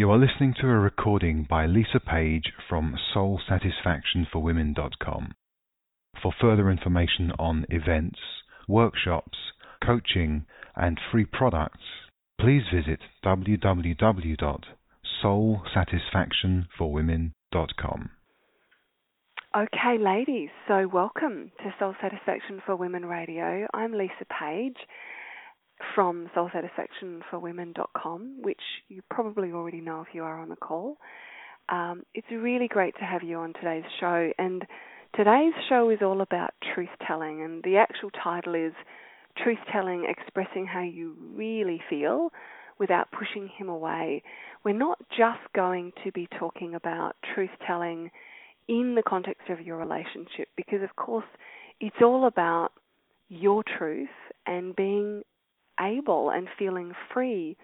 You are listening to a recording by Lisa Page from SoulSatisfactionForWomen.com. For further information on events, workshops, coaching, and free products, please visit www.soulsatisfactionforwomen.com. Okay, ladies, so welcome to Soul Satisfaction for Women Radio. I'm Lisa Page from soulsatisfactionforwomen.com, which you probably already know if you are on the call. Um, it's really great to have you on today's show, and today's show is all about truth telling, and the actual title is Truth Telling Expressing How You Really Feel Without Pushing Him Away. We're not just going to be talking about truth telling in the context of your relationship, because of course it's all about your truth and being able and feeling free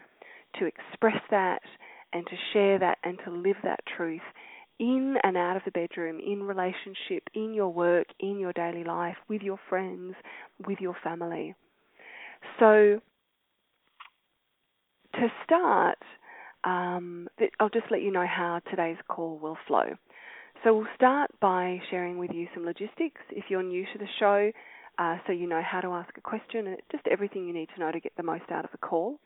to express that and to share that and to live that truth in and out of the bedroom, in relationship, in your work, in your daily life, with your friends, with your family. So, to start, um, I'll just let you know how today's call will flow. So, we'll start by sharing with you some logistics. If you're new to the show, uh, so you know how to ask a question and just everything you need to know to get the most out of the call.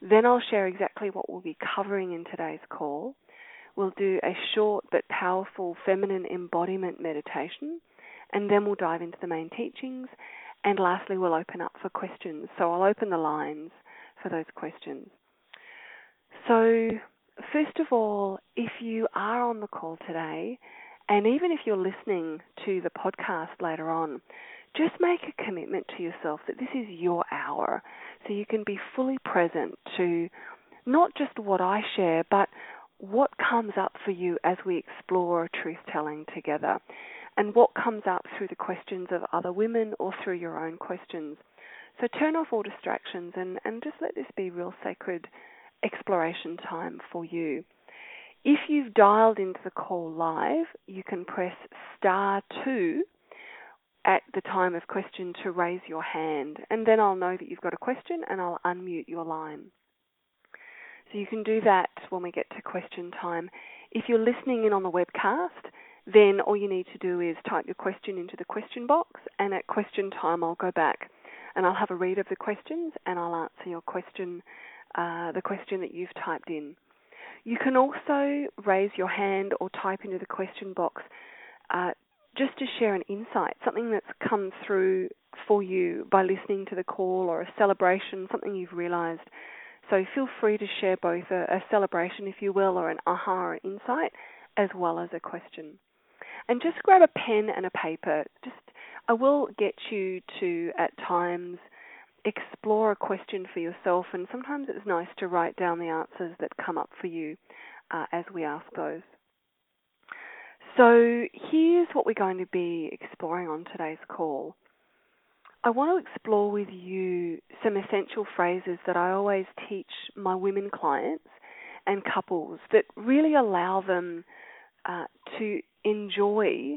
Then I'll share exactly what we'll be covering in today's call. We'll do a short but powerful feminine embodiment meditation, and then we'll dive into the main teachings. And lastly, we'll open up for questions. So I'll open the lines for those questions. So, first of all, if you are on the call today, and even if you're listening to the podcast later on, just make a commitment to yourself that this is your hour so you can be fully present to not just what I share, but what comes up for you as we explore truth telling together and what comes up through the questions of other women or through your own questions. So turn off all distractions and, and just let this be real sacred exploration time for you. If you've dialed into the call live, you can press star two at the time of question to raise your hand, and then I'll know that you've got a question and I'll unmute your line. So you can do that when we get to question time. If you're listening in on the webcast, then all you need to do is type your question into the question box, and at question time, I'll go back and I'll have a read of the questions and I'll answer your question, uh, the question that you've typed in. You can also raise your hand or type into the question box uh, just to share an insight, something that's come through for you by listening to the call or a celebration, something you've realized. So feel free to share both a, a celebration, if you will, or an aha or insight, as well as a question. And just grab a pen and a paper. Just I will get you to at times explore a question for yourself, and sometimes it's nice to write down the answers that come up for you uh, as we ask those. So here's what we're going to be exploring on today's call. I want to explore with you some essential phrases that I always teach my women clients and couples that really allow them uh, to enjoy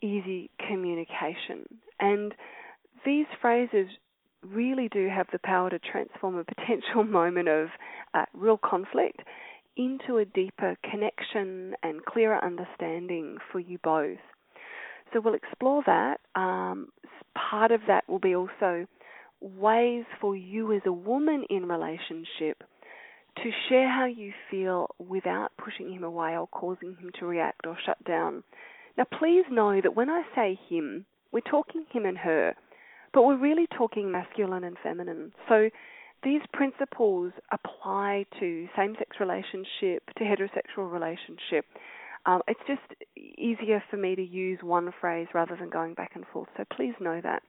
easy communication. And these phrases really do have the power to transform a potential moment of uh, real conflict into a deeper connection and clearer understanding for you both. So we'll explore that. Um, part of that will be also ways for you as a woman in relationship to share how you feel without pushing him away or causing him to react or shut down. Now, please know that when I say him, we're talking him and her, but we're really talking masculine and feminine. So these principles apply to same-sex relationship, to heterosexual relationship. Um, it's just easier for me to use one phrase rather than going back and forth. So please know that.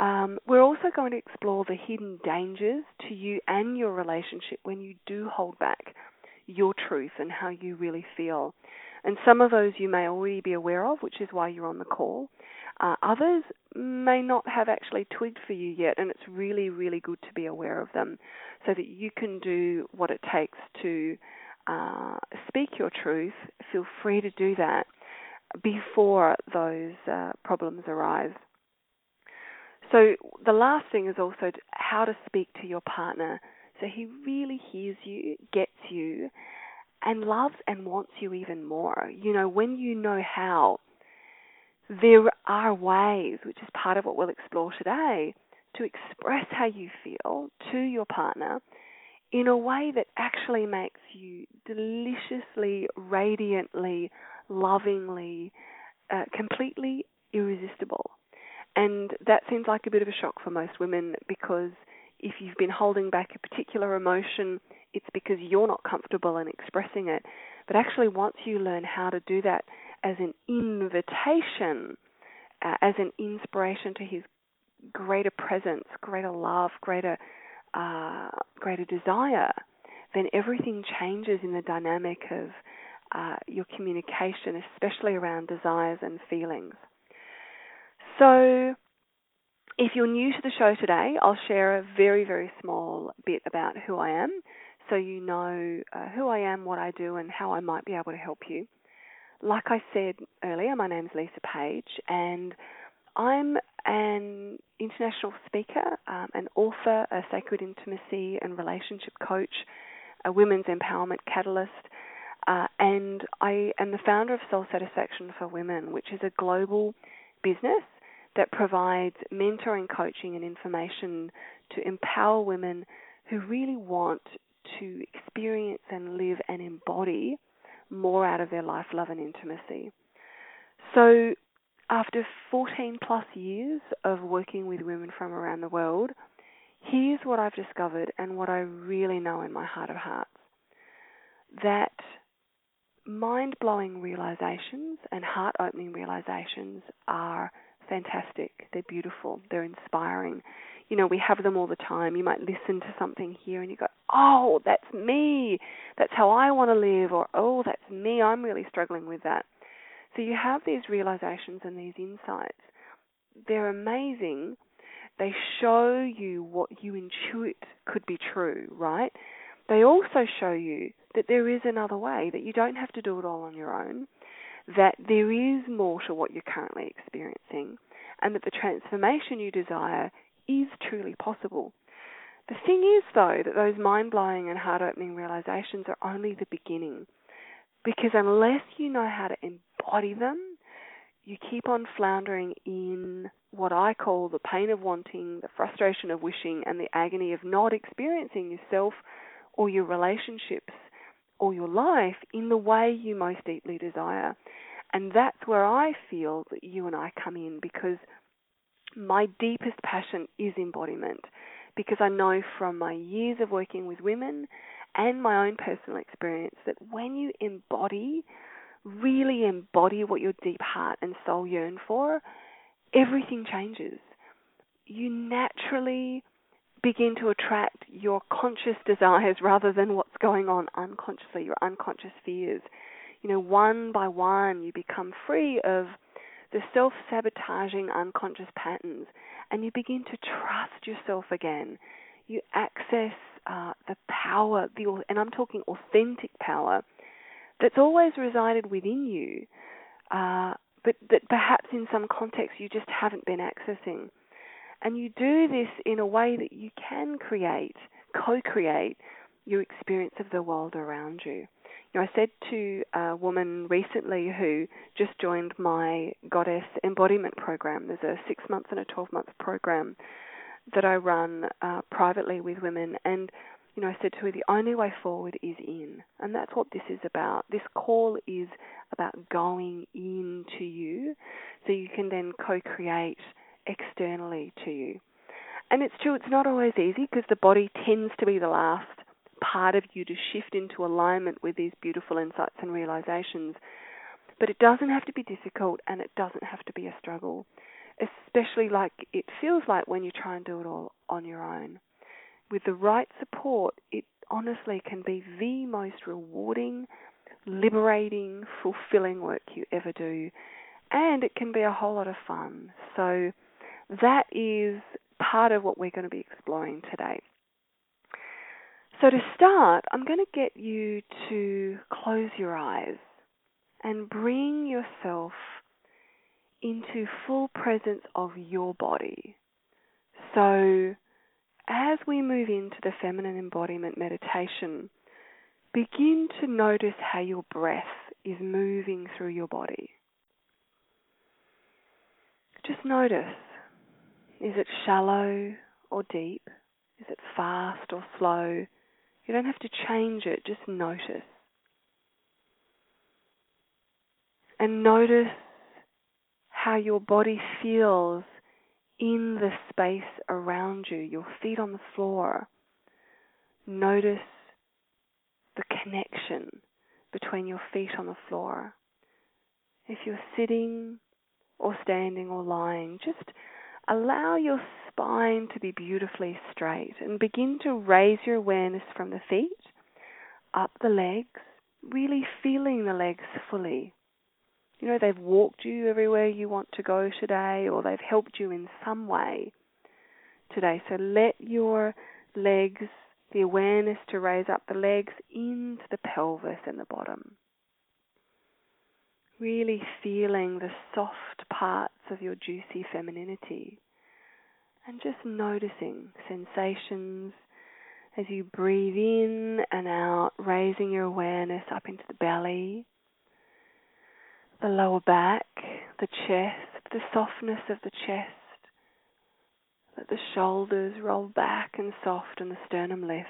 Um, we're also going to explore the hidden dangers to you and your relationship when you do hold back your truth and how you really feel. And some of those you may already be aware of, which is why you're on the call. Uh, others may not have actually twigged for you yet, and it's really, really good to be aware of them so that you can do what it takes to uh, speak your truth. Feel free to do that before those uh, problems arise. So, the last thing is also how to speak to your partner so he really hears you, gets you, and loves and wants you even more. You know, when you know how, there are ways, which is part of what we'll explore today, to express how you feel to your partner in a way that actually makes you deliciously, radiantly, lovingly, uh, completely irresistible. And that seems like a bit of a shock for most women because if you've been holding back a particular emotion, it's because you're not comfortable in expressing it. But actually, once you learn how to do that as an invitation, uh, as an inspiration to his greater presence, greater love, greater uh, greater desire, then everything changes in the dynamic of uh, your communication, especially around desires and feelings. So, if you're new to the show today, I'll share a very, very small bit about who I am so you know uh, who I am, what I do, and how I might be able to help you. Like I said earlier, my name is Lisa Page, and I'm an international speaker, um, an author, a sacred intimacy and relationship coach, a women's empowerment catalyst, uh, and I am the founder of Soul Satisfaction for Women, which is a global business that provides mentoring, coaching, and information to empower women who really want to experience and live and embody more out of their life, love, and intimacy. So, after 14 plus years of working with women from around the world, here's what I've discovered and what I really know in my heart of hearts that mind blowing realizations and heart opening realizations are fantastic. They're beautiful. They're inspiring. You know, we have them all the time. You might listen to something here and you go, oh, that's me. That's how I want to live. Or, oh, that's me. I'm really struggling with that. So you have these realizations and these insights. They're amazing. They show you what you intuit could be true, right? They also show you that there is another way, that you don't have to do it all on your own, that there is more to what you're currently experiencing, and that the transformation you desire is truly possible. The thing is, though, that those mind blowing and heart opening realizations are only the beginning. Because unless you know how to embody them, you keep on floundering in what I call the pain of wanting, the frustration of wishing, and the agony of not experiencing yourself or your relationships or your life in the way you most deeply desire. And that's where I feel that you and I come in because my deepest passion is embodiment. Because I know from my years of working with women and my own personal experience that when you embody, really embody what your deep heart and soul yearn for, everything changes. You naturally begin to attract your conscious desires rather than what's going on unconsciously, your unconscious fears. You know, one by one, you become free of the self sabotaging unconscious patterns and you begin to trust yourself again. You access uh, the power, the, and I'm talking authentic power, that's always resided within you, uh, but that perhaps in some context you just haven't been accessing. And you do this in a way that you can create, co create your experience of the world around you. Know, I said to a woman recently who just joined my Goddess Embodiment program, there's a six month and a 12 month program that I run uh, privately with women. And, you know, I said to her, the only way forward is in. And that's what this is about. This call is about going into you so you can then co create externally to you. And it's true, it's not always easy because the body tends to be the last part of you to shift into alignment with these beautiful insights and realizations. But it doesn't have to be difficult and it doesn't have to be a struggle, especially like it feels like when you try and do it all on your own. With the right support, it honestly can be the most rewarding, liberating, fulfilling work you ever do. And it can be a whole lot of fun. So, that is part of what we're going to be exploring today. So, to start, I'm going to get you to close your eyes and bring yourself into full presence of your body. So, as we move into the feminine embodiment meditation, begin to notice how your breath is moving through your body. Just notice. Is it shallow or deep? Is it fast or slow? You don't have to change it, just notice. And notice how your body feels in the space around you, your feet on the floor. Notice the connection between your feet on the floor. If you're sitting or standing or lying, just allow your spine to be beautifully straight and begin to raise your awareness from the feet up the legs, really feeling the legs fully. You know, they've walked you everywhere you want to go today, or they've helped you in some way today. So let your legs, the awareness to raise up the legs into the pelvis and the bottom. Really feeling the soft parts of your juicy femininity. And just noticing sensations as you breathe in and out, raising your awareness up into the belly the lower back, the chest, the softness of the chest. Let the shoulders roll back and soft and the sternum lift.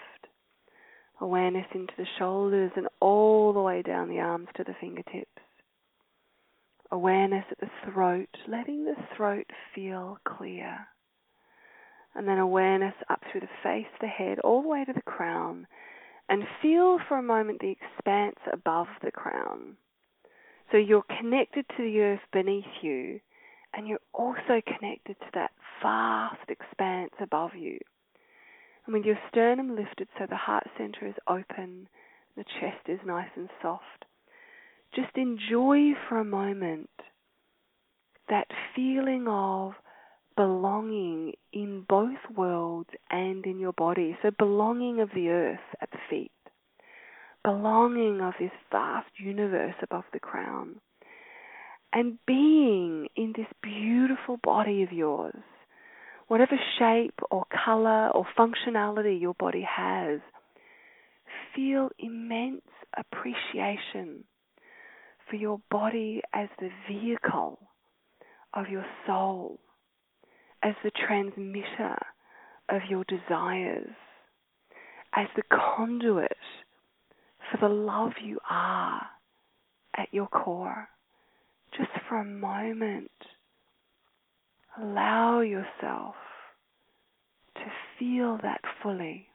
Awareness into the shoulders and all the way down the arms to the fingertips. Awareness at the throat, letting the throat feel clear. And then awareness up through the face, the head, all the way to the crown. And feel for a moment the expanse above the crown so you're connected to the earth beneath you, and you're also connected to that vast expanse above you. And with your sternum lifted so the heart center is open, the chest is nice and soft, just enjoy for a moment that feeling of belonging in both worlds and in your body. So, belonging of the earth at the feet belonging of this vast universe above the crown, and being in this beautiful body of yours, whatever shape or color or functionality your body has, feel immense appreciation for your body as the vehicle of your soul, as the transmitter of your desires, as the conduit for the love you are at your core. Just for a moment, allow yourself to feel that fully.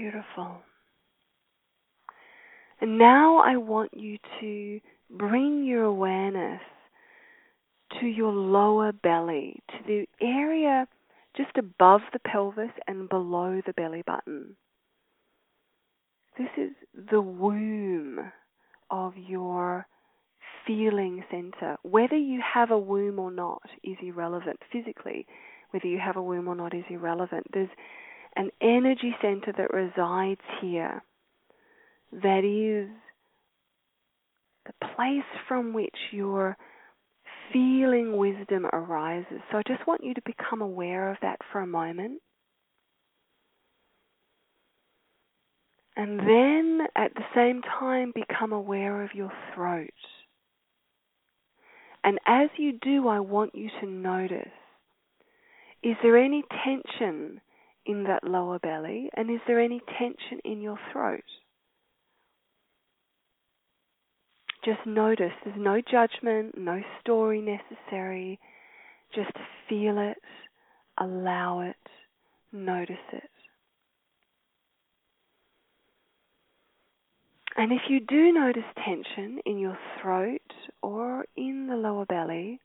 Beautiful. And now I want you to bring your awareness to your lower belly, to the area just above the pelvis and below the belly button. This is the womb of your feeling center. Whether you have a womb or not is irrelevant physically. Whether you have a womb or not is irrelevant. There's an energy center that resides here that is the place from which your feeling wisdom arises. So I just want you to become aware of that for a moment. And then at the same time, become aware of your throat. And as you do, I want you to notice is there any tension in that lower belly? And is there any tension in your throat? Just notice. There's no judgment, no story necessary. Just feel it, allow it, notice it. And if you do notice tension in your throat or in the lower belly,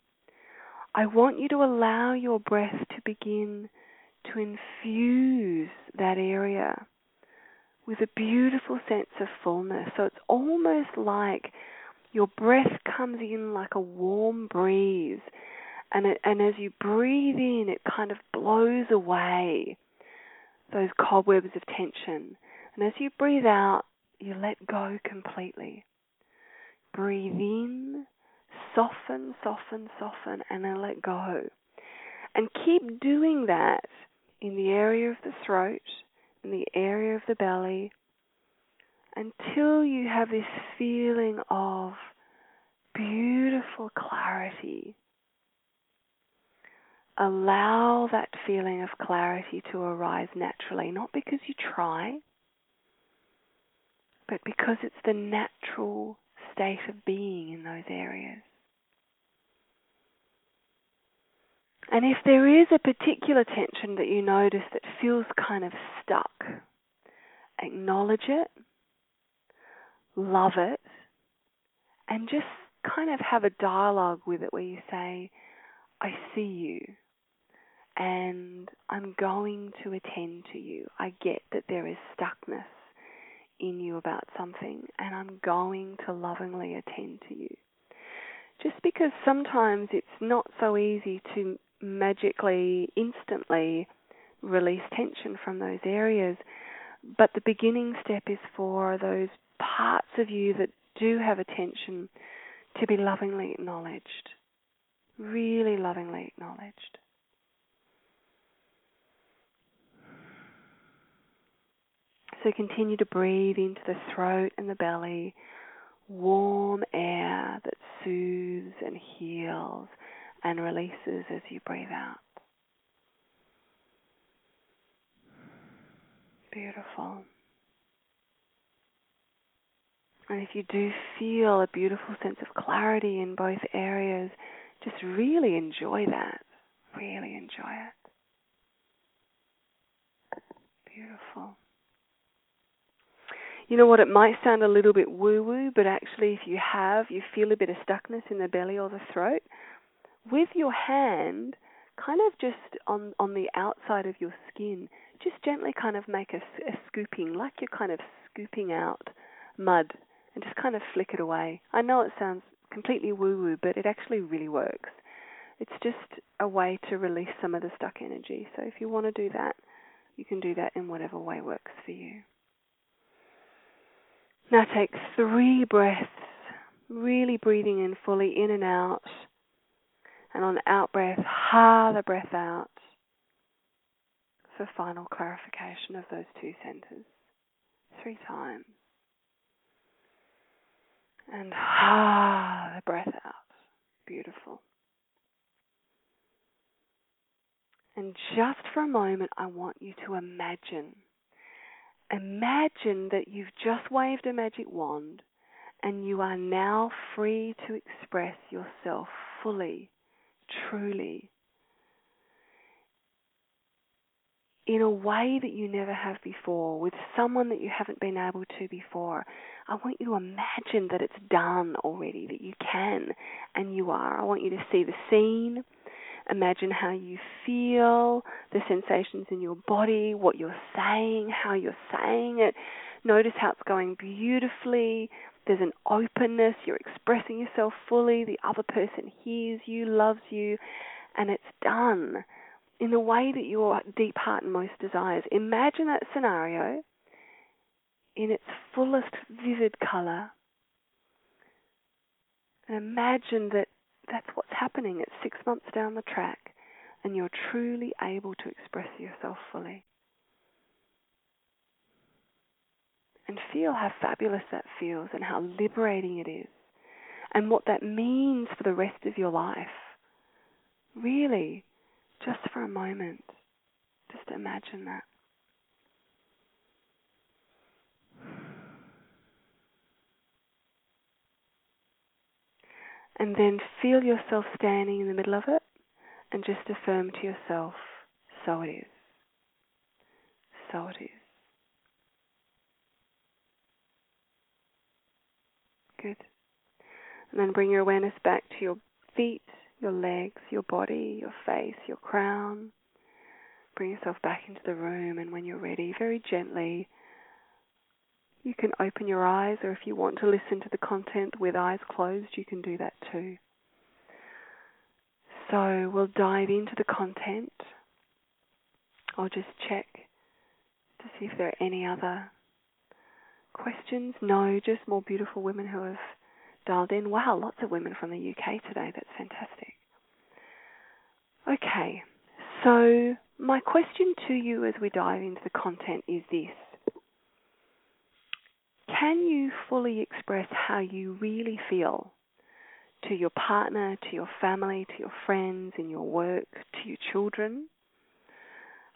I want you to allow your breath to begin to infuse that area with a beautiful sense of fullness. So it's almost like your breath comes in like a warm breeze. And, it, and as you breathe in, it kind of blows away those cobwebs of tension. And as you breathe out, you let go completely. Breathe in, soften, soften, soften, and then let go. And keep doing that in the area of the throat, in the area of the belly, until you have this feeling of beautiful clarity. Allow that feeling of clarity to arise naturally, not because you try, but because it's the natural state of being in those areas. And if there is a particular tension that you notice that feels kind of stuck, acknowledge it, love it, and just kind of have a dialogue with it where you say, I see you and I'm going to attend to you. I get that there is stuckness in you about something, and I'm going to lovingly attend to you. Just because sometimes it's not so easy to magically, instantly release tension from those areas, but the beginning step is for those parts of you that do have attention to be lovingly acknowledged, really lovingly acknowledged. So continue to breathe into the throat and the belly, warm air that soothes and heals and releases as you breathe out. Beautiful. And if you do feel a beautiful sense of clarity in both areas, just really enjoy that. Really enjoy it. Beautiful. You know what? It might sound a little bit woo woo, but actually, if you have, you feel a bit of stuckness in the belly or the throat, with your hand, kind of just on, on the outside of your skin, just gently kind of make a, a scooping, like you're kind of scooping out mud and just kind of flick it away. I know it sounds completely woo woo, but it actually really works. It's just a way to release some of the stuck energy. So if you want to do that, you can do that in whatever way works for you. Now take three breaths, really breathing in fully in and out. And on out breath, ha the breath out for final clarification of those two centers. Three times and ah, the breath out. Beautiful. And just for a moment, I want you to imagine. Imagine that you've just waved a magic wand and you are now free to express yourself fully, truly, in a way that you never have before, with someone that you haven't been able to before. I want you to imagine that it's done already, that you can and you are. I want you to see the scene. Imagine how you feel, the sensations in your body, what you're saying, how you're saying it. Notice how it's going beautifully. There's an openness. You're expressing yourself fully. The other person hears you, loves you, and it's done in the way that your deep heart and most desires. Imagine that scenario in its fullest vivid color. And imagine that that's what's happening. It's six months down the track, and you're truly able to express yourself fully. And feel how fabulous that feels and how liberating it is, and what that means for the rest of your life. Really, just for a moment, just imagine that. And then feel yourself standing in the middle of it and just affirm to yourself, so it is. So it is. And then bring your awareness back to your feet, your legs, your body, your face, your crown. Bring yourself back into the room, and when you're ready, very gently you can open your eyes, or if you want to listen to the content with eyes closed, you can do that too. So we'll dive into the content. I'll just check to see if there are any other questions. No, just more beautiful women who have dialed in. Wow, lots of women from the UK today. That's fantastic. Okay, So, my question to you as we dive into the content is this Can you fully express how you really feel to your partner, to your family, to your friends, in your work, to your children?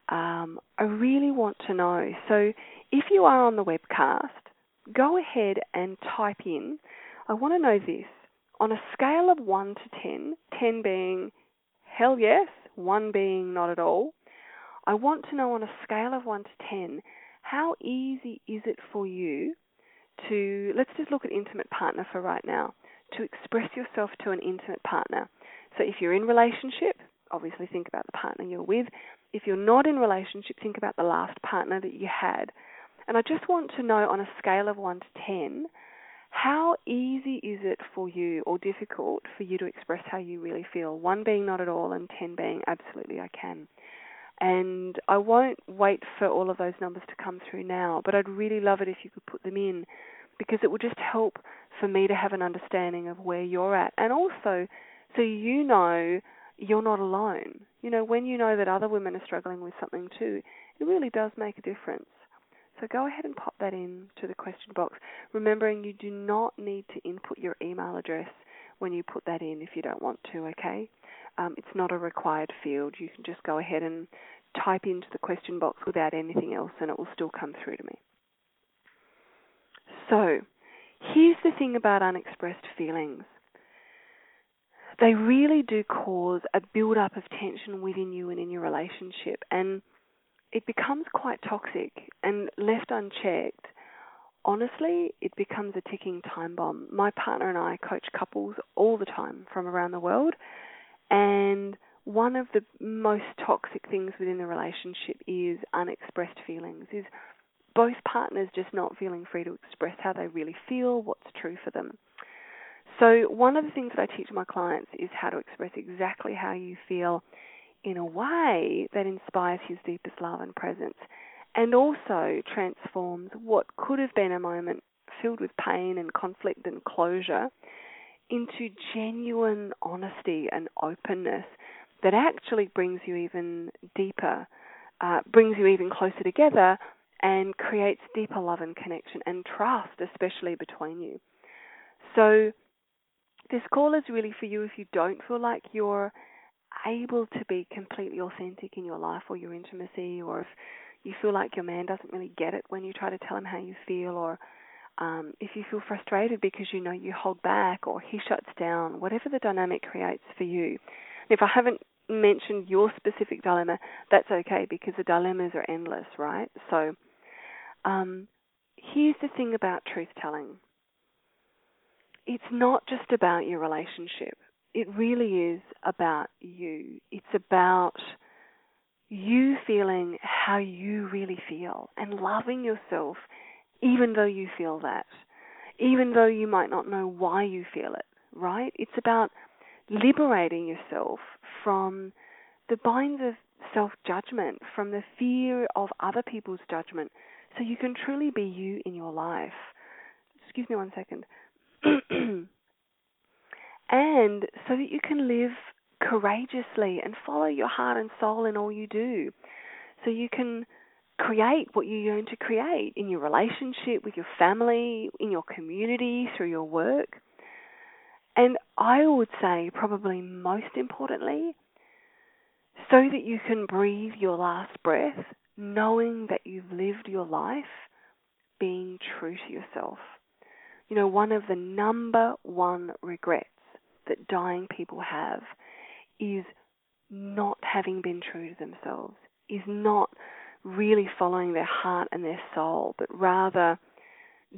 Um, I really want to know. So, if you are on the webcast, go ahead and type in. I want to know this on a scale of 1 to 10, 10 being hell yes, 1 being not at all. I want to know on a scale of 1 to 10, how easy is it for you to, let's just look at intimate partner for right now, to express yourself to an intimate partner. So if you're in relationship, obviously think about the partner you're with. If you're not in relationship, think about the last partner that you had. And I just want to know on a scale of 1 to 10, how easy is it for you or difficult for you to express how you really feel? 1 being not at all and 10 being absolutely I can. And I won't wait for all of those numbers to come through now, but I'd really love it if you could put them in because it would just help for me to have an understanding of where you're at and also so you know you're not alone. You know, when you know that other women are struggling with something too, it really does make a difference. So go ahead and pop that in to the question box, remembering you do not need to input your email address when you put that in if you don't want to, okay? Um, it's not a required field. You can just go ahead and type into the question box without anything else and it will still come through to me. So, here's the thing about unexpressed feelings they really do cause a build up of tension within you and in your relationship. And it becomes quite toxic and left unchecked. Honestly, it becomes a ticking time bomb. My partner and I coach couples all the time from around the world, and one of the most toxic things within the relationship is unexpressed feelings, is both partners just not feeling free to express how they really feel, what's true for them. So, one of the things that I teach my clients is how to express exactly how you feel in a way that inspires his deepest love and presence and also transforms what could have been a moment filled with pain and conflict and closure into genuine honesty and openness that actually brings you even deeper, uh, brings you even closer together, and creates deeper love and connection and trust, especially between you. So, this call is really for you if you don't feel like you're able to be completely authentic in your life or your intimacy, or if you feel like your man doesn't really get it when you try to tell him how you feel, or um, if you feel frustrated because you know you hold back or he shuts down, whatever the dynamic creates for you. If I haven't mentioned your specific dilemma, that's okay because the dilemmas are endless, right? So, um, here's the thing about truth telling it's not just about your relationship. It really is about you. It's about you feeling how you really feel and loving yourself even though you feel that, even though you might not know why you feel it, right? It's about liberating yourself from the binds of self judgment, from the fear of other people's judgment, so you can truly be you in your life. Excuse me one second. and so that you can live courageously and follow your heart and soul in all you do. So you can create what you yearn to create in your relationship, with your family, in your community, through your work. And I would say, probably most importantly, so that you can breathe your last breath knowing that you've lived your life being true to yourself. You know, one of the number one regrets that dying people have is not having been true to themselves, is not really following their heart and their soul, but rather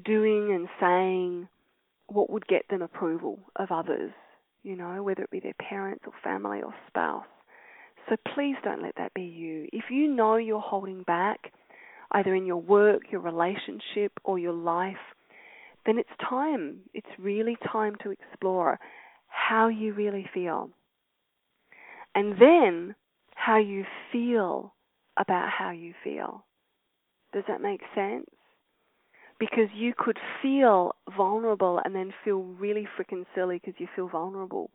doing and saying what would get them approval of others, you know, whether it be their parents or family or spouse. So please don't let that be you. If you know you're holding back, either in your work, your relationship, or your life, then it's time. It's really time to explore how you really feel. And then how you feel about how you feel. Does that make sense? Because you could feel vulnerable and then feel really freaking silly because you feel vulnerable.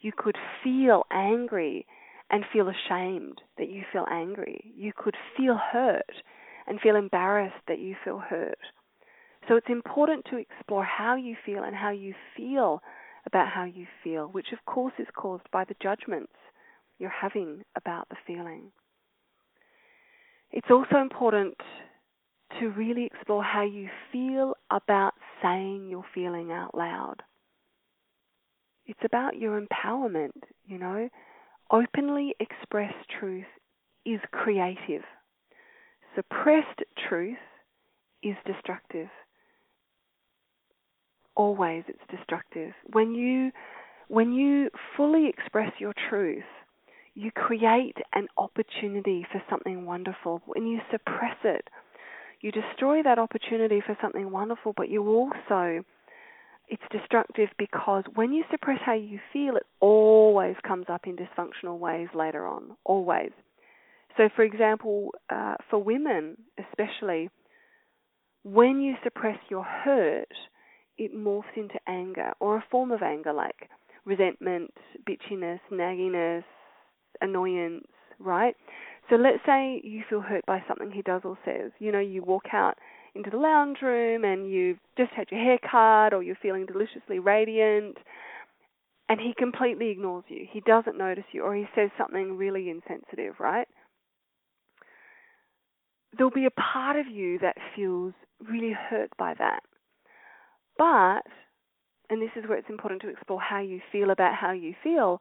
You could feel angry and feel ashamed that you feel angry. You could feel hurt and feel embarrassed that you feel hurt. So it's important to explore how you feel and how you feel about how you feel, which of course is caused by the judgments you're having about the feeling. It's also important to really explore how you feel about saying your feeling out loud. It's about your empowerment, you know. Openly expressed truth is creative. Suppressed truth is destructive. Always it's destructive. When you when you fully express your truth, you create an opportunity for something wonderful. When you suppress it, you destroy that opportunity for something wonderful, but you also it's destructive because when you suppress how you feel, it always comes up in dysfunctional ways later on. Always. So, for example, uh, for women especially, when you suppress your hurt, it morphs into anger or a form of anger like resentment, bitchiness, nagginess, annoyance, right? So let's say you feel hurt by something he does or says. You know, you walk out into the lounge room and you've just had your hair cut or you're feeling deliciously radiant and he completely ignores you. He doesn't notice you or he says something really insensitive, right? There'll be a part of you that feels really hurt by that. But, and this is where it's important to explore how you feel about how you feel,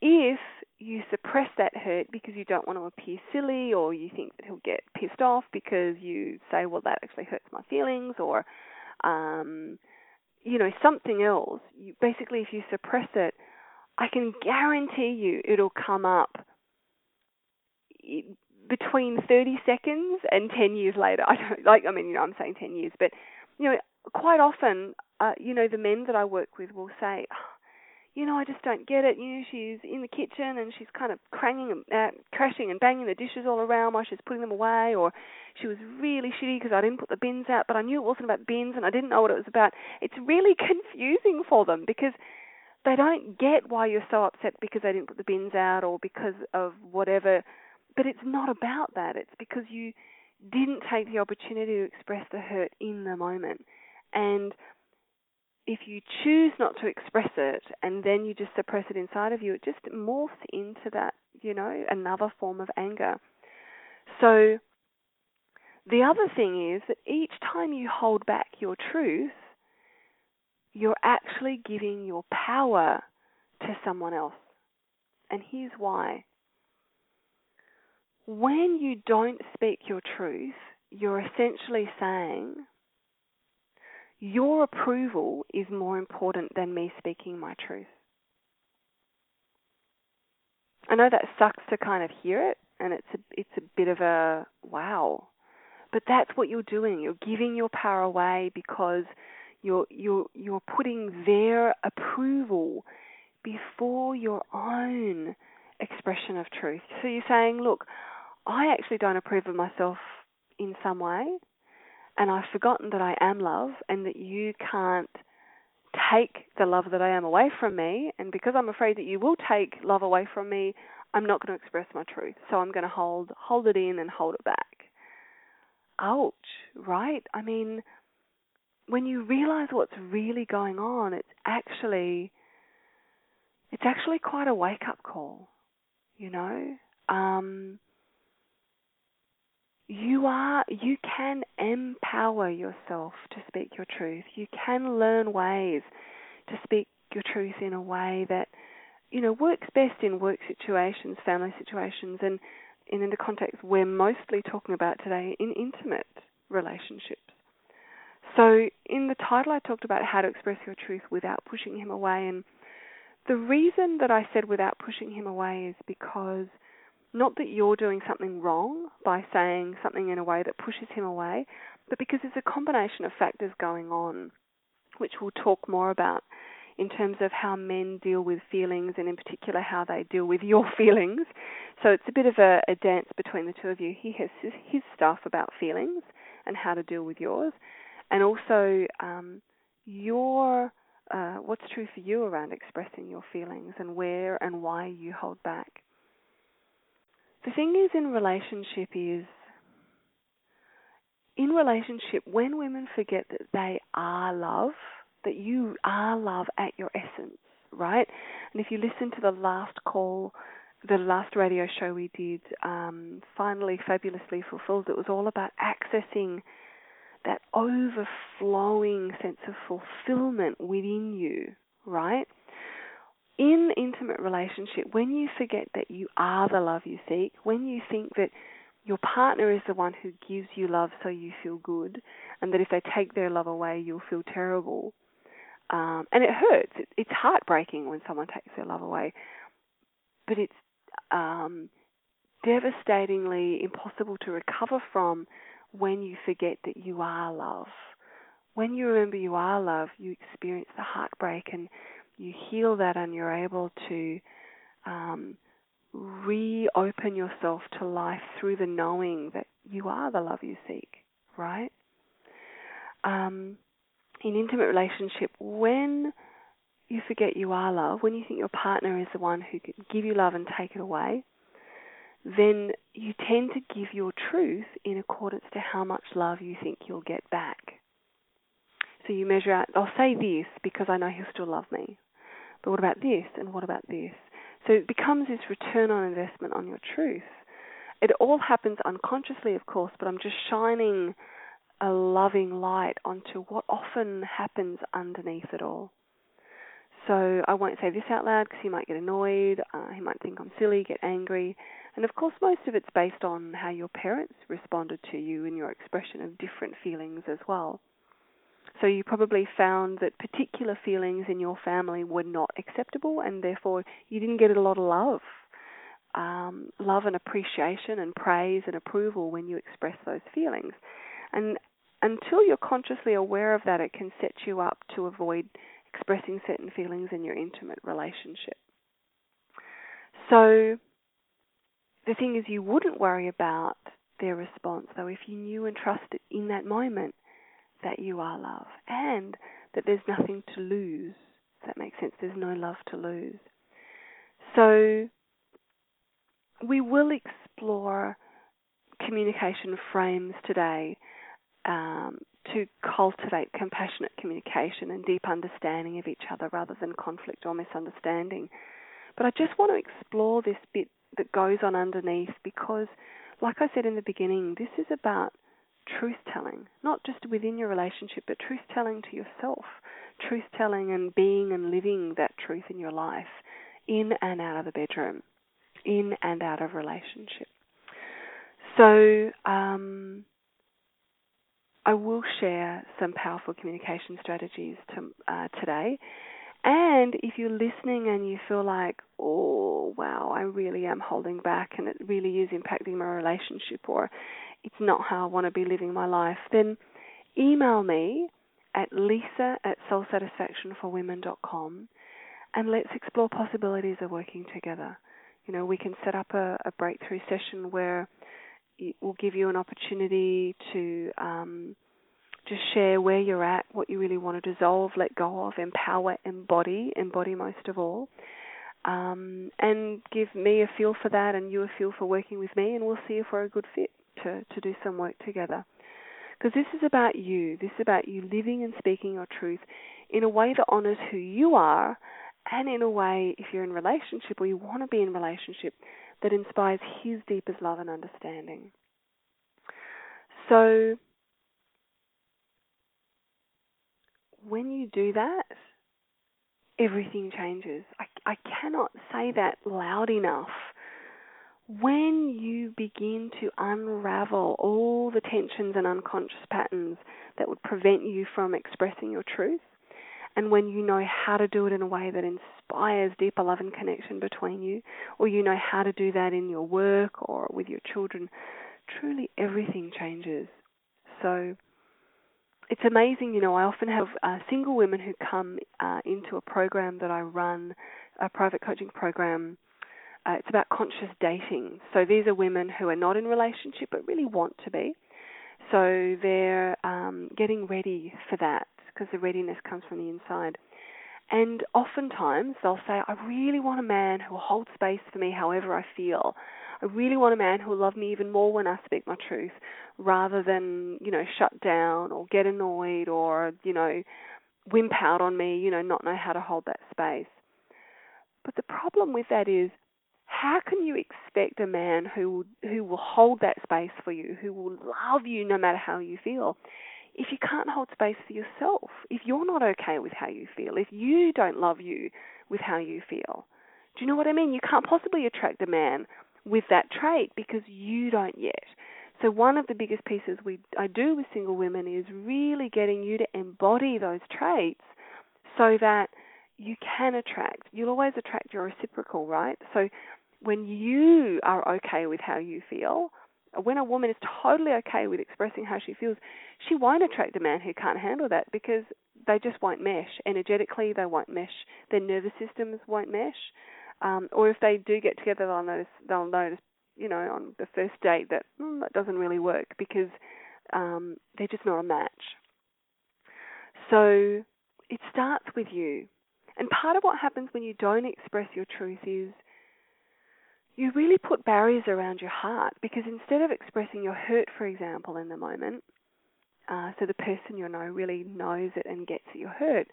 if you suppress that hurt because you don't want to appear silly or you think that he'll get pissed off because you say, well, that actually hurts my feelings or, um, you know, something else. You, basically, if you suppress it, I can guarantee you it'll come up between 30 seconds and 10 years later. I don't like, I mean, you know, I'm saying 10 years, but, you know, quite often, uh, you know, the men that I work with will say, oh, you know, I just don't get it. You know, she's in the kitchen and she's kind of cranging uh, crashing and banging the dishes all around while she's putting them away, or she was really shitty because I didn't put the bins out, but I knew it wasn't about bins and I didn't know what it was about. It's really confusing for them because they don't get why you're so upset because they didn't put the bins out or because of whatever. But it's not about that. It's because you didn't take the opportunity to express the hurt in the moment. And if you choose not to express it and then you just suppress it inside of you, it just morphs into that, you know, another form of anger. So the other thing is that each time you hold back your truth, you're actually giving your power to someone else. And here's why. When you don't speak your truth, you're essentially saying, your approval is more important than me speaking my truth. I know that sucks to kind of hear it, and it's a, it's a bit of a wow, but that's what you're doing. You're giving your power away because you're you're you're putting their approval before your own expression of truth. So you're saying, look, I actually don't approve of myself in some way and I've forgotten that I am love and that you can't take the love that I am away from me. And because I'm afraid that you will take love away from me, I'm not going to express my truth. So I'm going to hold hold it in and hold it back. Ouch, right? I mean, when you realize what's really going on, it's actually it's actually quite a wake up call, you know. Um, you are you can empower yourself to speak your truth. You can learn ways to speak your truth in a way that you know works best in work situations family situations and, and in the context we're mostly talking about today in intimate relationships. So in the title i talked about how to express your truth without pushing him away and the reason that i said without pushing him away is because not that you're doing something wrong by saying something in a way that pushes him away, but because there's a combination of factors going on, which we'll talk more about in terms of how men deal with feelings and in particular how they deal with your feelings. So it's a bit of a, a dance between the two of you. He has his, his, stuff about feelings and how to deal with yours, and also um, your uh, what's true for you around expressing your feelings and where and why you hold back. The thing is in relationship is in relationship when women forget that they are love, that you are love at your essence, right? And if you listen to the last call, the last radio show we did, um, finally fabulously fulfilled, it was all about accessing that overflowing sense of fulfillment within you, right? In intimate relationship, when you forget that you are the love you seek, when you think that your partner is the one who gives you love so you feel good, and that if they take their love away, you'll feel terrible. Um, and it hurts. It, it's heartbreaking when someone takes their love away, but it's um, devastatingly impossible to recover from when you forget that you are love. When you remember you are love, you experience the heartbreak and you heal that, and you're able to um, reopen yourself to life through the knowing that you are the love you seek, right? Um, in intimate relationship, when you forget you are love, when you think your partner is the one who can give you love and take it away, then you tend to give your truth in accordance to how much love you think you'll get back. So you measure out, I'll say this because I know he'll still love me. But what about this? And what about this? So it becomes this return on investment on your truth. It all happens unconsciously, of course, but I'm just shining a loving light onto what often happens underneath it all. So I won't say this out loud because he might get annoyed, uh, he might think I'm silly, get angry. And of course, most of it's based on how your parents responded to you and your expression of different feelings as well. So you probably found that particular feelings in your family were not acceptable, and therefore you didn't get a lot of love, um, love and appreciation and praise and approval when you express those feelings. And until you're consciously aware of that, it can set you up to avoid expressing certain feelings in your intimate relationship. So the thing is, you wouldn't worry about their response, though, if you knew and trusted in that moment that you are love and that there's nothing to lose. Does that make sense? There's no love to lose. So we will explore communication frames today um, to cultivate compassionate communication and deep understanding of each other rather than conflict or misunderstanding. But I just want to explore this bit that goes on underneath because, like I said in the beginning, this is about truth telling, not just within your relationship, but truth telling to yourself, truth telling and being and living that truth in your life, in and out of the bedroom, in and out of relationship. So, um, I will share some powerful communication strategies to, uh, today. And if you're listening and you feel like, oh, wow, I really am holding back and it really is impacting my relationship or it's not how I want to be living my life, then email me at lisa at soulsatisfactionforwomen.com and let's explore possibilities of working together. You know, we can set up a, a breakthrough session where it will give you an opportunity to um, just share where you're at, what you really want to dissolve, let go of, empower, embody, embody most of all. Um, and give me a feel for that and you a feel for working with me, and we'll see if we're a good fit to, to do some work together. Because this is about you. This is about you living and speaking your truth in a way that honors who you are, and in a way, if you're in relationship or you want to be in relationship, that inspires His deepest love and understanding. So, when you do that, everything changes. I, I cannot say that loud enough when you begin to unravel all the tensions and unconscious patterns that would prevent you from expressing your truth, and when you know how to do it in a way that inspires deeper love and connection between you, or you know how to do that in your work or with your children, truly everything changes. So it's amazing, you know, I often have uh, single women who come uh, into a program that I run, a private coaching program uh, it's about conscious dating. So these are women who are not in relationship but really want to be. So they're um, getting ready for that because the readiness comes from the inside. And oftentimes they'll say, I really want a man who will hold space for me however I feel. I really want a man who will love me even more when I speak my truth rather than, you know, shut down or get annoyed or, you know, wimp out on me, you know, not know how to hold that space. But the problem with that is how can you expect a man who will, who will hold that space for you, who will love you no matter how you feel, if you can't hold space for yourself, if you're not okay with how you feel, if you don't love you with how you feel? Do you know what I mean? You can't possibly attract a man with that trait because you don't yet. So one of the biggest pieces we I do with single women is really getting you to embody those traits so that you can attract. You'll always attract your reciprocal, right? So when you are okay with how you feel, when a woman is totally okay with expressing how she feels, she won't attract a man who can't handle that because they just won't mesh. Energetically, they won't mesh. Their nervous systems won't mesh. Um, or if they do get together, they'll notice they'll notice, you know, on the first date that mm, that doesn't really work because um, they're just not a match. So it starts with you. And part of what happens when you don't express your truth is you really put barriers around your heart because instead of expressing your hurt, for example, in the moment, uh, so the person you know really knows it and gets that you're hurt,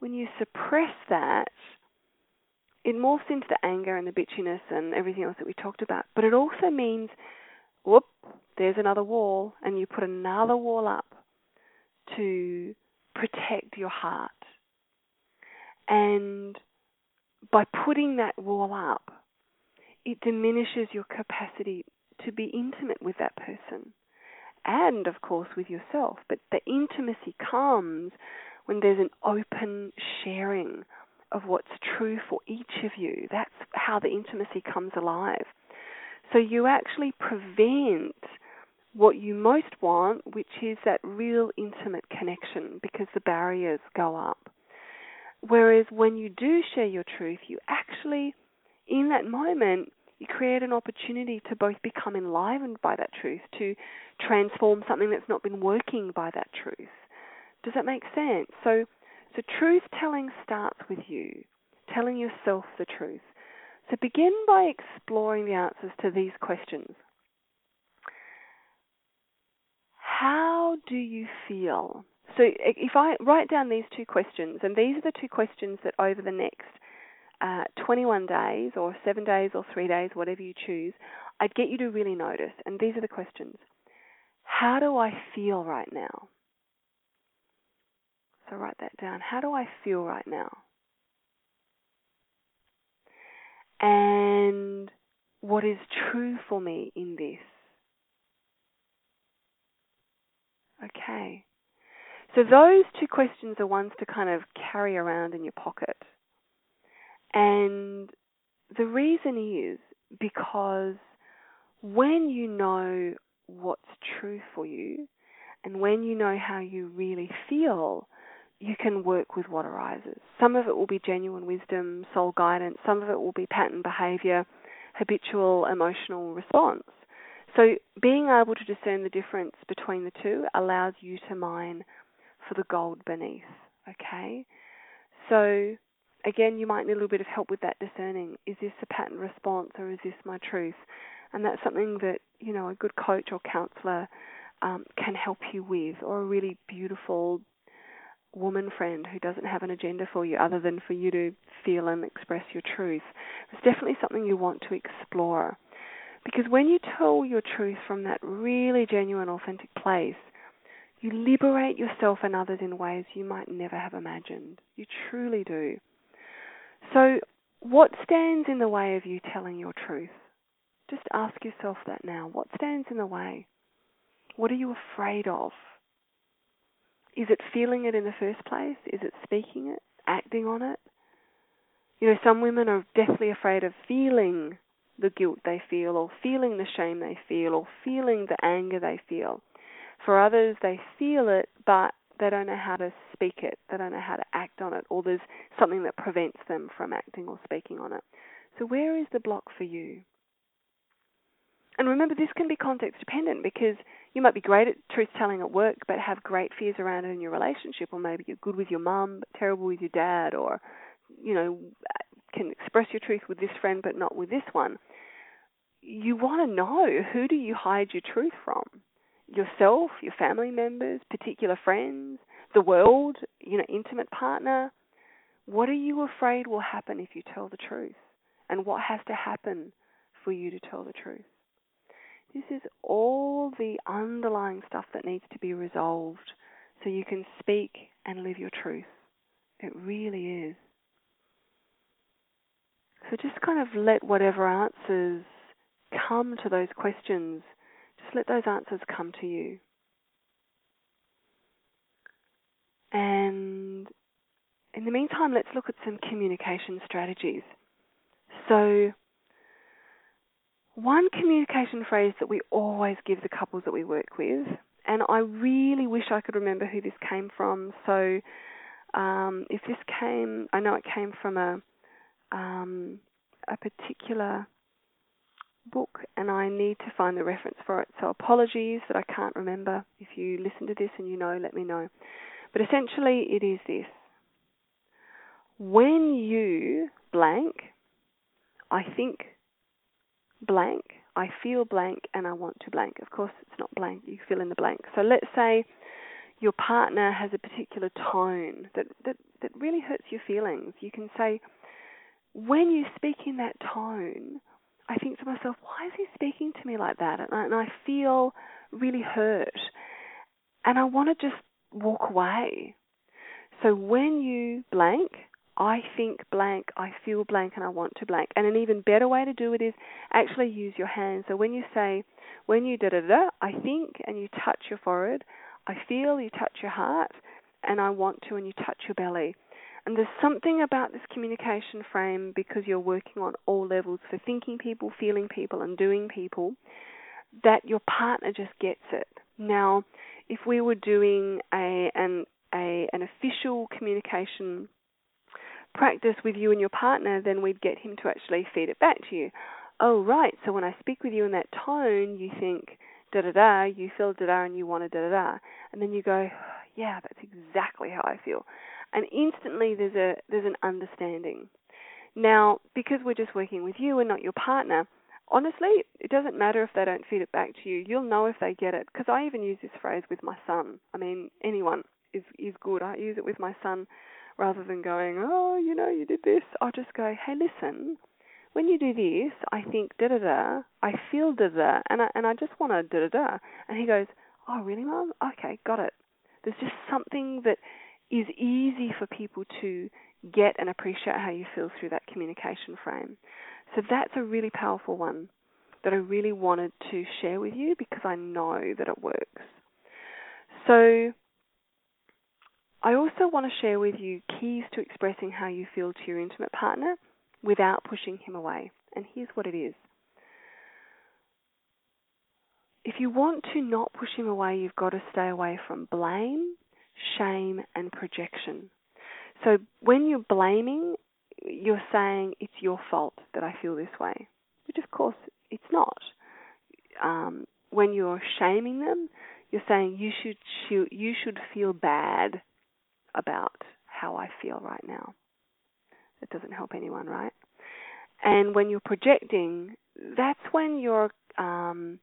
when you suppress that, it morphs into the anger and the bitchiness and everything else that we talked about. But it also means, whoop, there's another wall, and you put another wall up to protect your heart. And by putting that wall up, it diminishes your capacity to be intimate with that person and, of course, with yourself. But the intimacy comes when there's an open sharing of what's true for each of you. That's how the intimacy comes alive. So you actually prevent what you most want, which is that real intimate connection, because the barriers go up. Whereas when you do share your truth, you actually, in that moment, you create an opportunity to both become enlivened by that truth, to transform something that's not been working by that truth. Does that make sense? So, so truth telling starts with you, telling yourself the truth. So begin by exploring the answers to these questions. How do you feel? So if I write down these two questions, and these are the two questions that over the next uh, 21 days or seven days or three days, whatever you choose, I'd get you to really notice. And these are the questions How do I feel right now? So write that down. How do I feel right now? And what is true for me in this? Okay. So those two questions are ones to kind of carry around in your pocket. And the reason is because when you know what's true for you and when you know how you really feel, you can work with what arises. Some of it will be genuine wisdom, soul guidance, some of it will be pattern behavior, habitual emotional response. So, being able to discern the difference between the two allows you to mine for the gold beneath. Okay? So, again, you might need a little bit of help with that discerning. Is this a pattern response or is this my truth? And that's something that, you know, a good coach or counselor um, can help you with, or a really beautiful woman friend who doesn't have an agenda for you other than for you to feel and express your truth. It's definitely something you want to explore. Because when you tell your truth from that really genuine, authentic place, you liberate yourself and others in ways you might never have imagined. You truly do. So, what stands in the way of you telling your truth? Just ask yourself that now. What stands in the way? What are you afraid of? Is it feeling it in the first place? Is it speaking it, acting on it? You know, some women are deathly afraid of feeling the guilt they feel, or feeling the shame they feel, or feeling the anger they feel. For others, they feel it, but they don't know how to speak it, they don't know how to act on it, or there's something that prevents them from acting or speaking on it. So, where is the block for you? And remember, this can be context dependent because you might be great at truth telling at work, but have great fears around it in your relationship, or maybe you're good with your mum, but terrible with your dad, or you know, can express your truth with this friend, but not with this one. you want to know who do you hide your truth from? Yourself, your family members, particular friends, the world, you know, intimate partner. What are you afraid will happen if you tell the truth? And what has to happen for you to tell the truth? This is all the underlying stuff that needs to be resolved so you can speak and live your truth. It really is. So just kind of let whatever answers come to those questions, just let those answers come to you. And in the meantime, let's look at some communication strategies. So, one communication phrase that we always give the couples that we work with, and I really wish I could remember who this came from. So, um, if this came, I know it came from a um, a particular book, and I need to find the reference for it. So apologies that I can't remember. If you listen to this and you know, let me know. But essentially, it is this: when you blank, I think blank, I feel blank, and I want to blank. Of course, it's not blank. You fill in the blank. So let's say your partner has a particular tone that, that, that really hurts your feelings. You can say, when you speak in that tone, I think to myself, why is he speaking to me like that? And I, and I feel really hurt. And I want to just walk away. So when you blank, I think blank, I feel blank, and I want to blank. And an even better way to do it is actually use your hands. So when you say, when you da da da, I think, and you touch your forehead, I feel, you touch your heart, and I want to, and you touch your belly. And there's something about this communication frame because you're working on all levels for thinking people, feeling people, and doing people that your partner just gets it. Now, if we were doing a an a an official communication practice with you and your partner, then we'd get him to actually feed it back to you. Oh right, so when I speak with you in that tone, you think da da da, you feel da da, and you want to da da da, and then you go, yeah, that's exactly how I feel and instantly there's a there's an understanding. Now, because we're just working with you and not your partner, honestly, it doesn't matter if they don't feed it back to you. You'll know if they get it because I even use this phrase with my son. I mean, anyone is is good. I use it with my son rather than going, "Oh, you know, you did this." I'll just go, "Hey, listen, when you do this, I think da da da, I feel da da, and I and I just want to da da da." And he goes, "Oh, really, mom? Okay, got it." There's just something that is easy for people to get and appreciate how you feel through that communication frame. So that's a really powerful one that I really wanted to share with you because I know that it works. So I also want to share with you keys to expressing how you feel to your intimate partner without pushing him away. And here's what it is. If you want to not push him away, you've got to stay away from blame, shame, and projection. So when you're blaming, you're saying it's your fault that I feel this way, which of course it's not. Um, when you're shaming them, you're saying you should you should feel bad about how I feel right now. That doesn't help anyone, right? And when you're projecting, that's when you're um,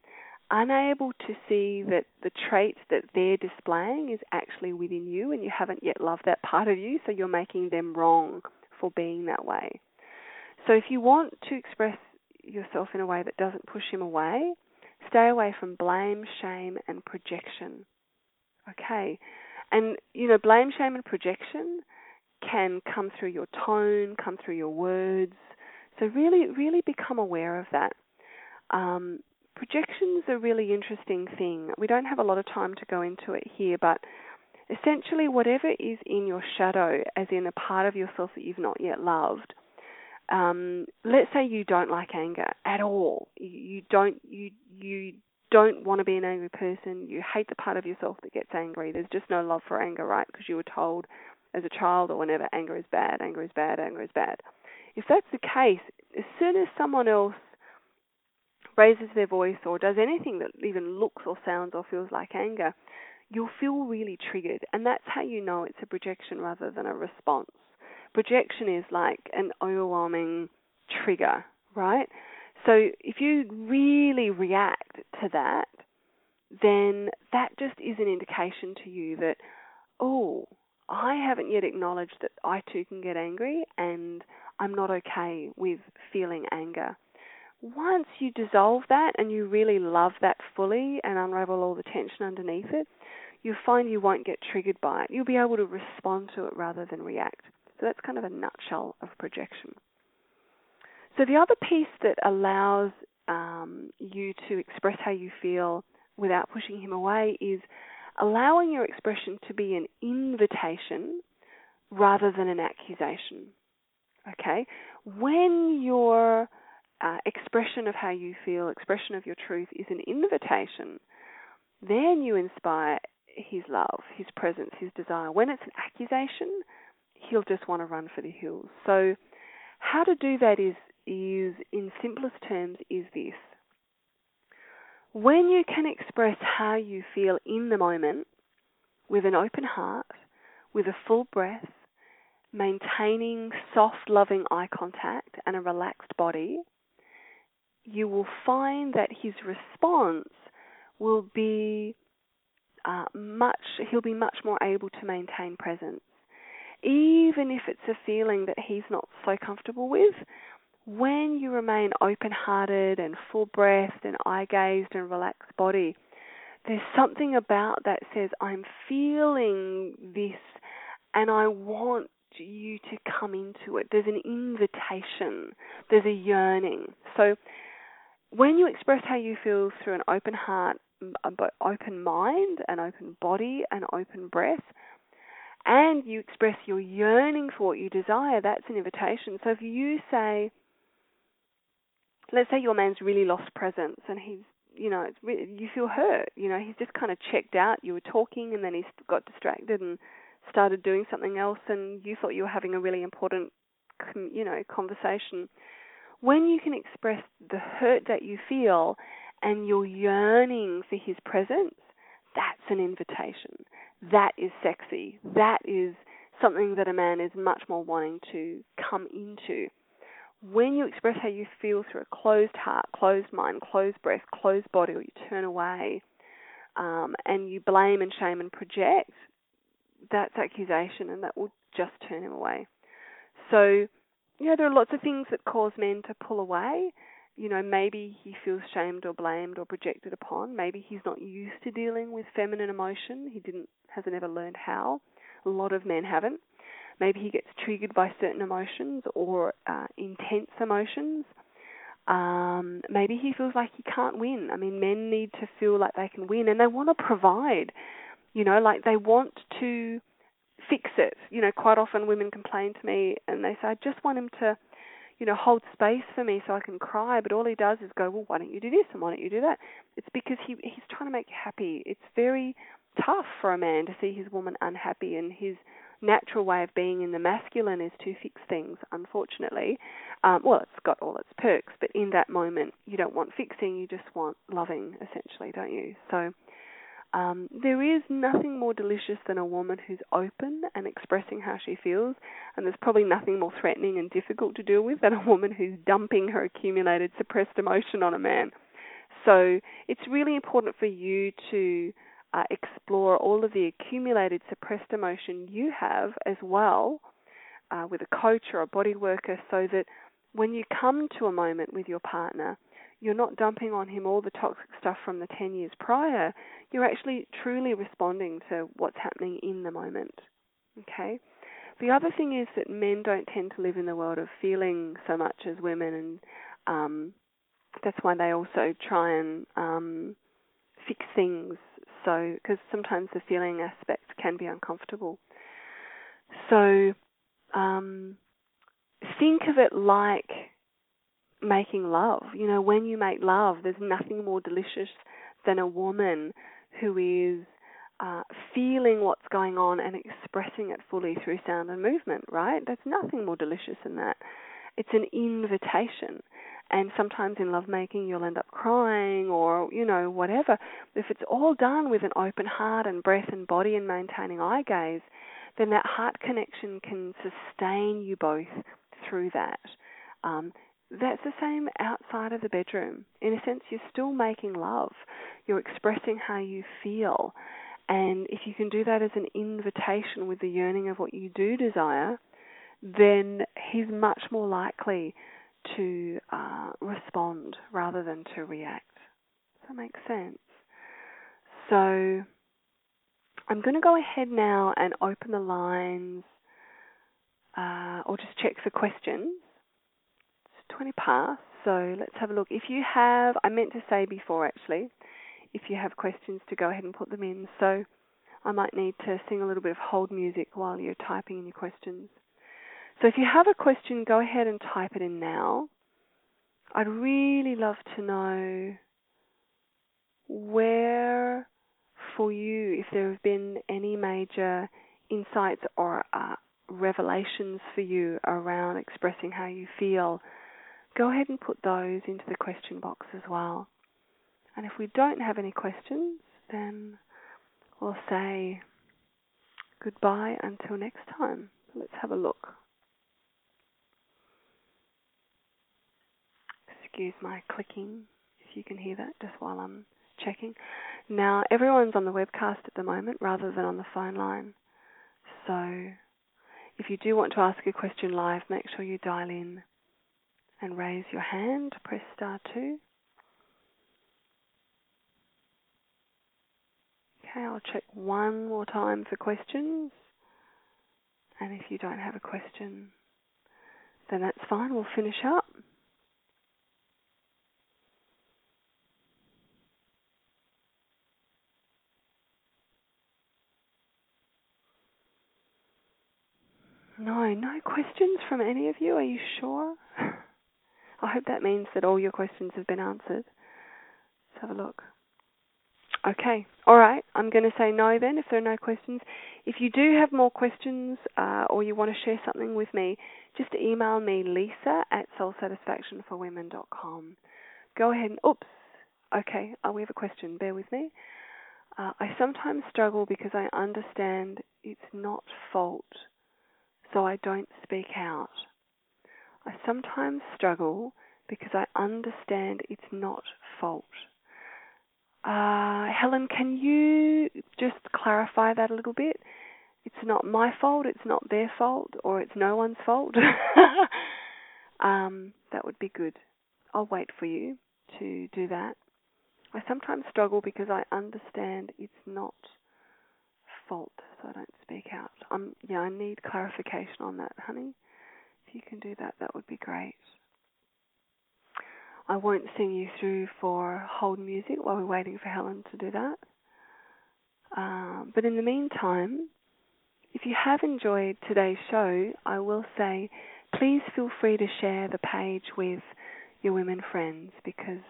unable to see that the traits that they're displaying is actually within you and you haven't yet loved that part of you, so you're making them wrong for being that way. So if you want to express yourself in a way that doesn't push him away, stay away from blame, shame, and projection. Okay. And, you know, blame, shame, and projection can come through your tone, come through your words. So really, really become aware of that. Um, projection's a really interesting thing. We don't have a lot of time to go into it here, but essentially, whatever is in your shadow, as in a part of yourself that you've not yet loved, um, let's say you don't like anger at all. You don't you you don't want to be an angry person. You hate the part of yourself that gets angry. There's just no love for anger, right? Because you were told as a child or whenever anger is bad, anger is bad, anger is bad. If that's the case, as soon as someone else raises their voice or does anything that even looks or sounds or feels like anger, you'll feel really triggered. And that's how you know it's a projection rather than a response. Projection is like an overwhelming trigger, right? So if you really react to that, then that just is an indication to you that, oh, I haven't yet acknowledged that I too can get angry and I'm not okay with feeling anger. Once you dissolve that and you really love that fully and unravel all the tension underneath it, you'll find you won't get triggered by it. You'll be able to respond to it rather than react. So that's kind of a nutshell of projection. So the other piece that allows um, you to express how you feel without pushing him away is allowing your expression to be an invitation rather than an accusation. Okay? When your uh, expression of how you feel, expression of your truth is an invitation, then you inspire his love, his presence, his desire. When it's an accusation, he'll just want to run for the hills. So, how to do that is is in simplest terms is this. When you can express how you feel in the moment with an open heart, with a full breath, maintaining soft, loving eye contact and a relaxed body, you will find that his response will be uh, much, he'll be much more able to maintain presence. Even if it's a feeling that he's not so comfortable with, when you remain open hearted and full breathed and eye gazed and relaxed body, there's something about that says, I'm feeling this and I want you to come into it. There's an invitation, there's a yearning. So when you express how you feel through an open heart, open mind, an open body, an open breath, and you express your yearning for what you desire, that's an invitation. So if you say, let's say your man's really lost presence and he's you know it's really, you feel hurt you know he's just kind of checked out you were talking and then he got distracted and started doing something else and you thought you were having a really important you know conversation when you can express the hurt that you feel and your yearning for his presence that's an invitation. That is sexy. That is something that a man is much more wanting to come into. When you express how you feel through a closed heart, closed mind, closed breath, closed body, or you turn away um, and you blame and shame and project, that's accusation and that will just turn him away. So, you know, there are lots of things that cause men to pull away. You know, maybe he feels shamed or blamed or projected upon. Maybe he's not used to dealing with feminine emotion. He didn't hasn't ever learned how. A lot of men haven't. Maybe he gets triggered by certain emotions or uh, intense emotions. Um, maybe he feels like he can't win. I mean, men need to feel like they can win and they want to provide. You know, like they want to fix it. You know, quite often women complain to me and they say, I just want him to, you know, hold space for me so I can cry. But all he does is go, well, why don't you do this and why don't you do that? It's because he he's trying to make you happy. It's very tough for a man to see his woman unhappy and his natural way of being in the masculine is to fix things, unfortunately. Um, well, it's got all its perks, but in that moment, you don't want fixing, you just want loving, essentially, don't you? So, um, there is nothing more delicious than a woman who's open and expressing how she feels, and there's probably nothing more threatening and difficult to deal with than a woman who's dumping her accumulated suppressed emotion on a man. So, it's really important for you to uh, explore all of the accumulated suppressed emotion you have as well uh, with a coach or a body worker so that when you come to a moment with your partner, you're not dumping on him all the toxic stuff from the 10 years prior. You're actually truly responding to what's happening in the moment. Okay? The other thing is that men don't tend to live in the world of feeling so much as women, and um, that's why they also try and um, fix things so because sometimes the feeling aspect can be uncomfortable. So um, think of it like making love. You know, when you make love, there's nothing more delicious than a woman who is uh, feeling what's going on and expressing it fully through sound and movement, right? There's nothing more delicious than that. It's an invitation and sometimes in lovemaking you'll end up crying or you know whatever if it's all done with an open heart and breath and body and maintaining eye gaze then that heart connection can sustain you both through that um, that's the same outside of the bedroom. In a sense, you're still making love. You're expressing how you feel. And if you can do that as an invitation with the yearning of what you do desire, then he's much more likely to uh, respond rather than to react. Does that make sense? So I'm going to go ahead now and open the lines uh, or just check for questions. It's 20 past, so let's have a look. If you have, I meant to say before actually, if you have questions to go ahead and put them in. So I might need to sing a little bit of hold music while you're typing in your questions. So if you have a question, go ahead and type it in now. I'd really love to know where for you, if there have been any major insights or uh, revelations for you around expressing how you feel, go ahead and put those into the question box as well. And if we don't have any questions, then we'll say goodbye until next time. Let's have a look. Excuse my clicking, if you can hear that, just while I'm checking. Now, everyone's on the webcast at the moment rather than on the phone line. So, if you do want to ask a question live, make sure you dial in and raise your hand. Press star 2. Okay, I'll check one more time for questions. And if you don't have a question, then that's fine. We'll finish up. No, no questions from any of you. Are you sure? I hope that means that all your questions have been answered. Let's have a look. Okay, all right. I'm going to say no then if there are no questions. If you do have more questions uh, or you want to share something with me, just email me lisa at soulsatisfactionforwomen.com. Go ahead and, oops, okay, oh, we have a question. Bear with me. Uh, I sometimes struggle because I understand it's not fault, so I don't speak out. I sometimes struggle because I understand it's not fault. Uh, Helen, can you just clarify that a little bit? It's not my fault, it's not their fault, or it's no one's fault. um, that would be good. I'll wait for you to do that. I sometimes struggle because I understand it's not fault, so I don't speak out. Um, yeah, I need clarification on that, honey. You can do that, that would be great. I won't sing you through for hold music while we're waiting for Helen to do that. Um, but in the meantime, if you have enjoyed today's show, I will say please feel free to share the page with your women friends because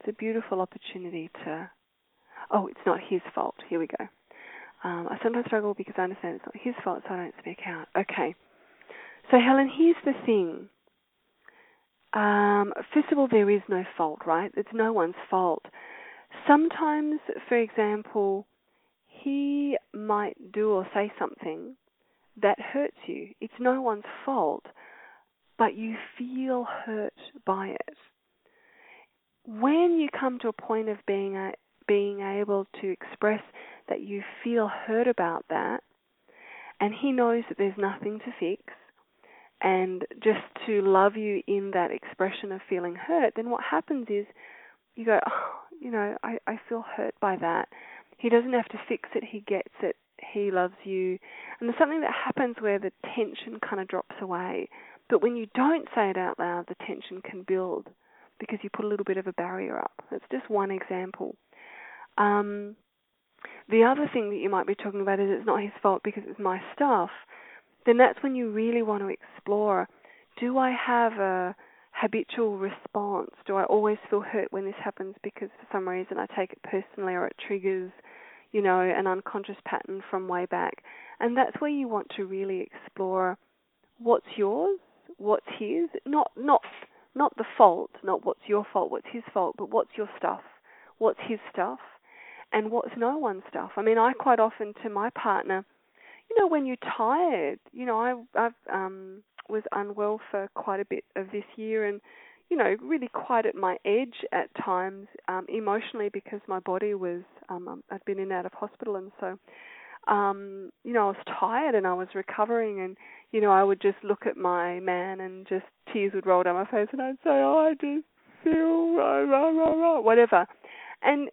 it's a beautiful opportunity to. Oh, it's not his fault. Here we go. Um, I sometimes struggle because I understand it's not his fault, so I don't speak out. Okay. So, Helen, here's the thing um, first of all, there is no fault, right? It's no one's fault. Sometimes, for example, he might do or say something that hurts you. It's no one's fault, but you feel hurt by it. When you come to a point of being a, being able to express that you feel hurt about that, and he knows that there's nothing to fix, and just to love you in that expression of feeling hurt, then what happens is you go, oh, you know, I, I feel hurt by that. He doesn't have to fix it, he gets it, he loves you. And there's something that happens where the tension kind of drops away. But when you don't say it out loud, the tension can build because you put a little bit of a barrier up. That's just one example. Um, the other thing that you might be talking about is it's not his fault because it's my stuff then that's when you really want to explore do I have a habitual response? Do I always feel hurt when this happens because for some reason I take it personally or it triggers, you know, an unconscious pattern from way back? And that's where you want to really explore what's yours, what's his, not not not the fault, not what's your fault, what's his fault, but what's your stuff, what's his stuff, and what's no one's stuff. I mean, I quite often to my partner you know, when you're tired, you know, I I've um was unwell for quite a bit of this year and you know, really quite at my edge at times um, emotionally because my body was, um, um, I'd been in and out of hospital, and so, um, you know, I was tired and I was recovering, and you know, I would just look at my man and just tears would roll down my face, and I'd say, oh, I just feel rah, rah, rah, rah, whatever, and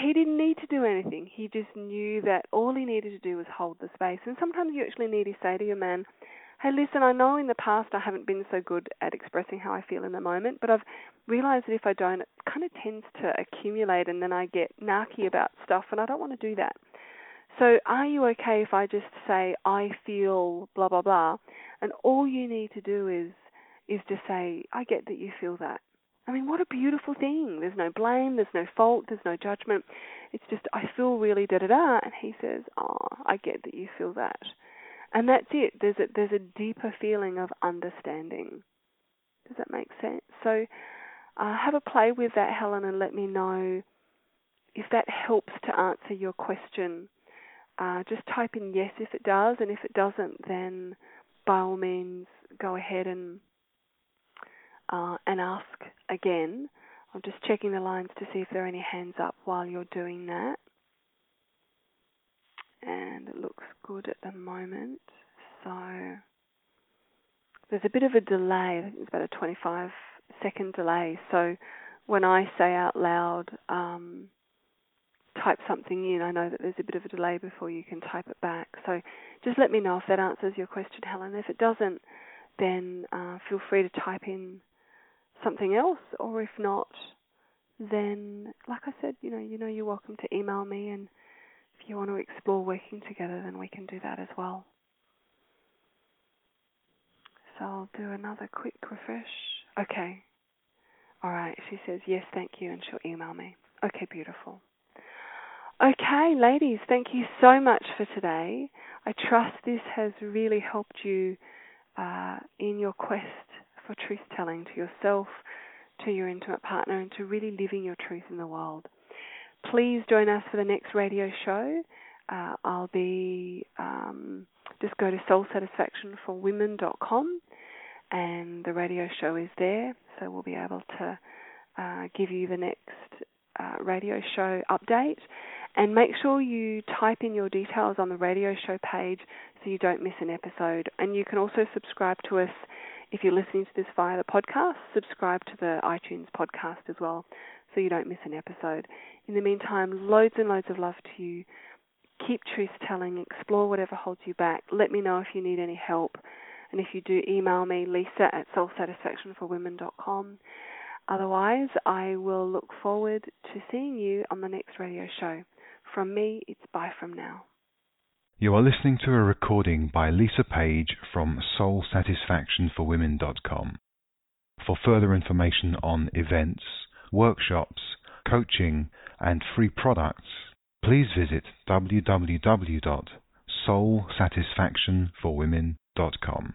he didn't need to do anything. He just knew that all he needed to do was hold the space. And sometimes you actually need to say to your man, hey, listen, I know in the past I haven't been so good at expressing how I feel in the moment, but I've realized that if I don't, it kind of tends to accumulate and then I get narky about stuff, and I don't want to do that. So, are you okay if I just say, I feel blah, blah, blah, and all you need to do is is to say, I get that you feel that. I mean, what a beautiful thing. There's no blame, there's no fault, there's no judgment. It's just, I feel really da da da. And he says, Oh, I get that you feel that and that's it. There's a there's a deeper feeling of understanding. Does that make sense? So uh, have a play with that, Helen, and let me know if that helps to answer your question. Uh, just type in yes if it does, and if it doesn't, then by all means go ahead and uh, and ask again. I'm just checking the lines to see if there are any hands up while you're doing that and it looks good at the moment. So there's a bit of a delay. It's about a 25 second delay. So when I say out loud, um, type something in, I know that there's a bit of a delay before you can type it back. So just let me know if that answers your question, Helen. If it doesn't, then uh, feel free to type in something else, or if not, then like I said, you know, you know, you're welcome to email me and if you want to explore working together, then we can do that as well. So I'll do another quick refresh. Okay. All right. She says, yes, thank you, and she'll email me. Okay, beautiful. Okay, ladies, thank you so much for today. I trust this has really helped you uh, in your quest for truth telling to yourself, to your intimate partner, and to really living your truth in the world please join us for the next radio show. Uh, I'll be um, just go to soulsatisfactionforwomen.com and the radio show is there, so we'll be able to uh, give you the next uh, radio show update. And make sure you type in your details on the radio show page so you don't miss an episode. And you can also subscribe to us if you're listening to this via the podcast. Subscribe to the iTunes podcast as well so you don't miss an episode. In the meantime, loads and loads of love to you. Keep truth telling, explore whatever holds you back. Let me know if you need any help. And if you do, email me, lisa at soulsatisfactionforwomen.com. Otherwise, I will look forward to seeing you on the next radio show. From me, it's bye from now. You are listening to a recording by Lisa Page from soulsatisfactionforwomen.com. For further information on events, workshops, coaching, and free products, please visit www.soulsatisfactionforwomen.com.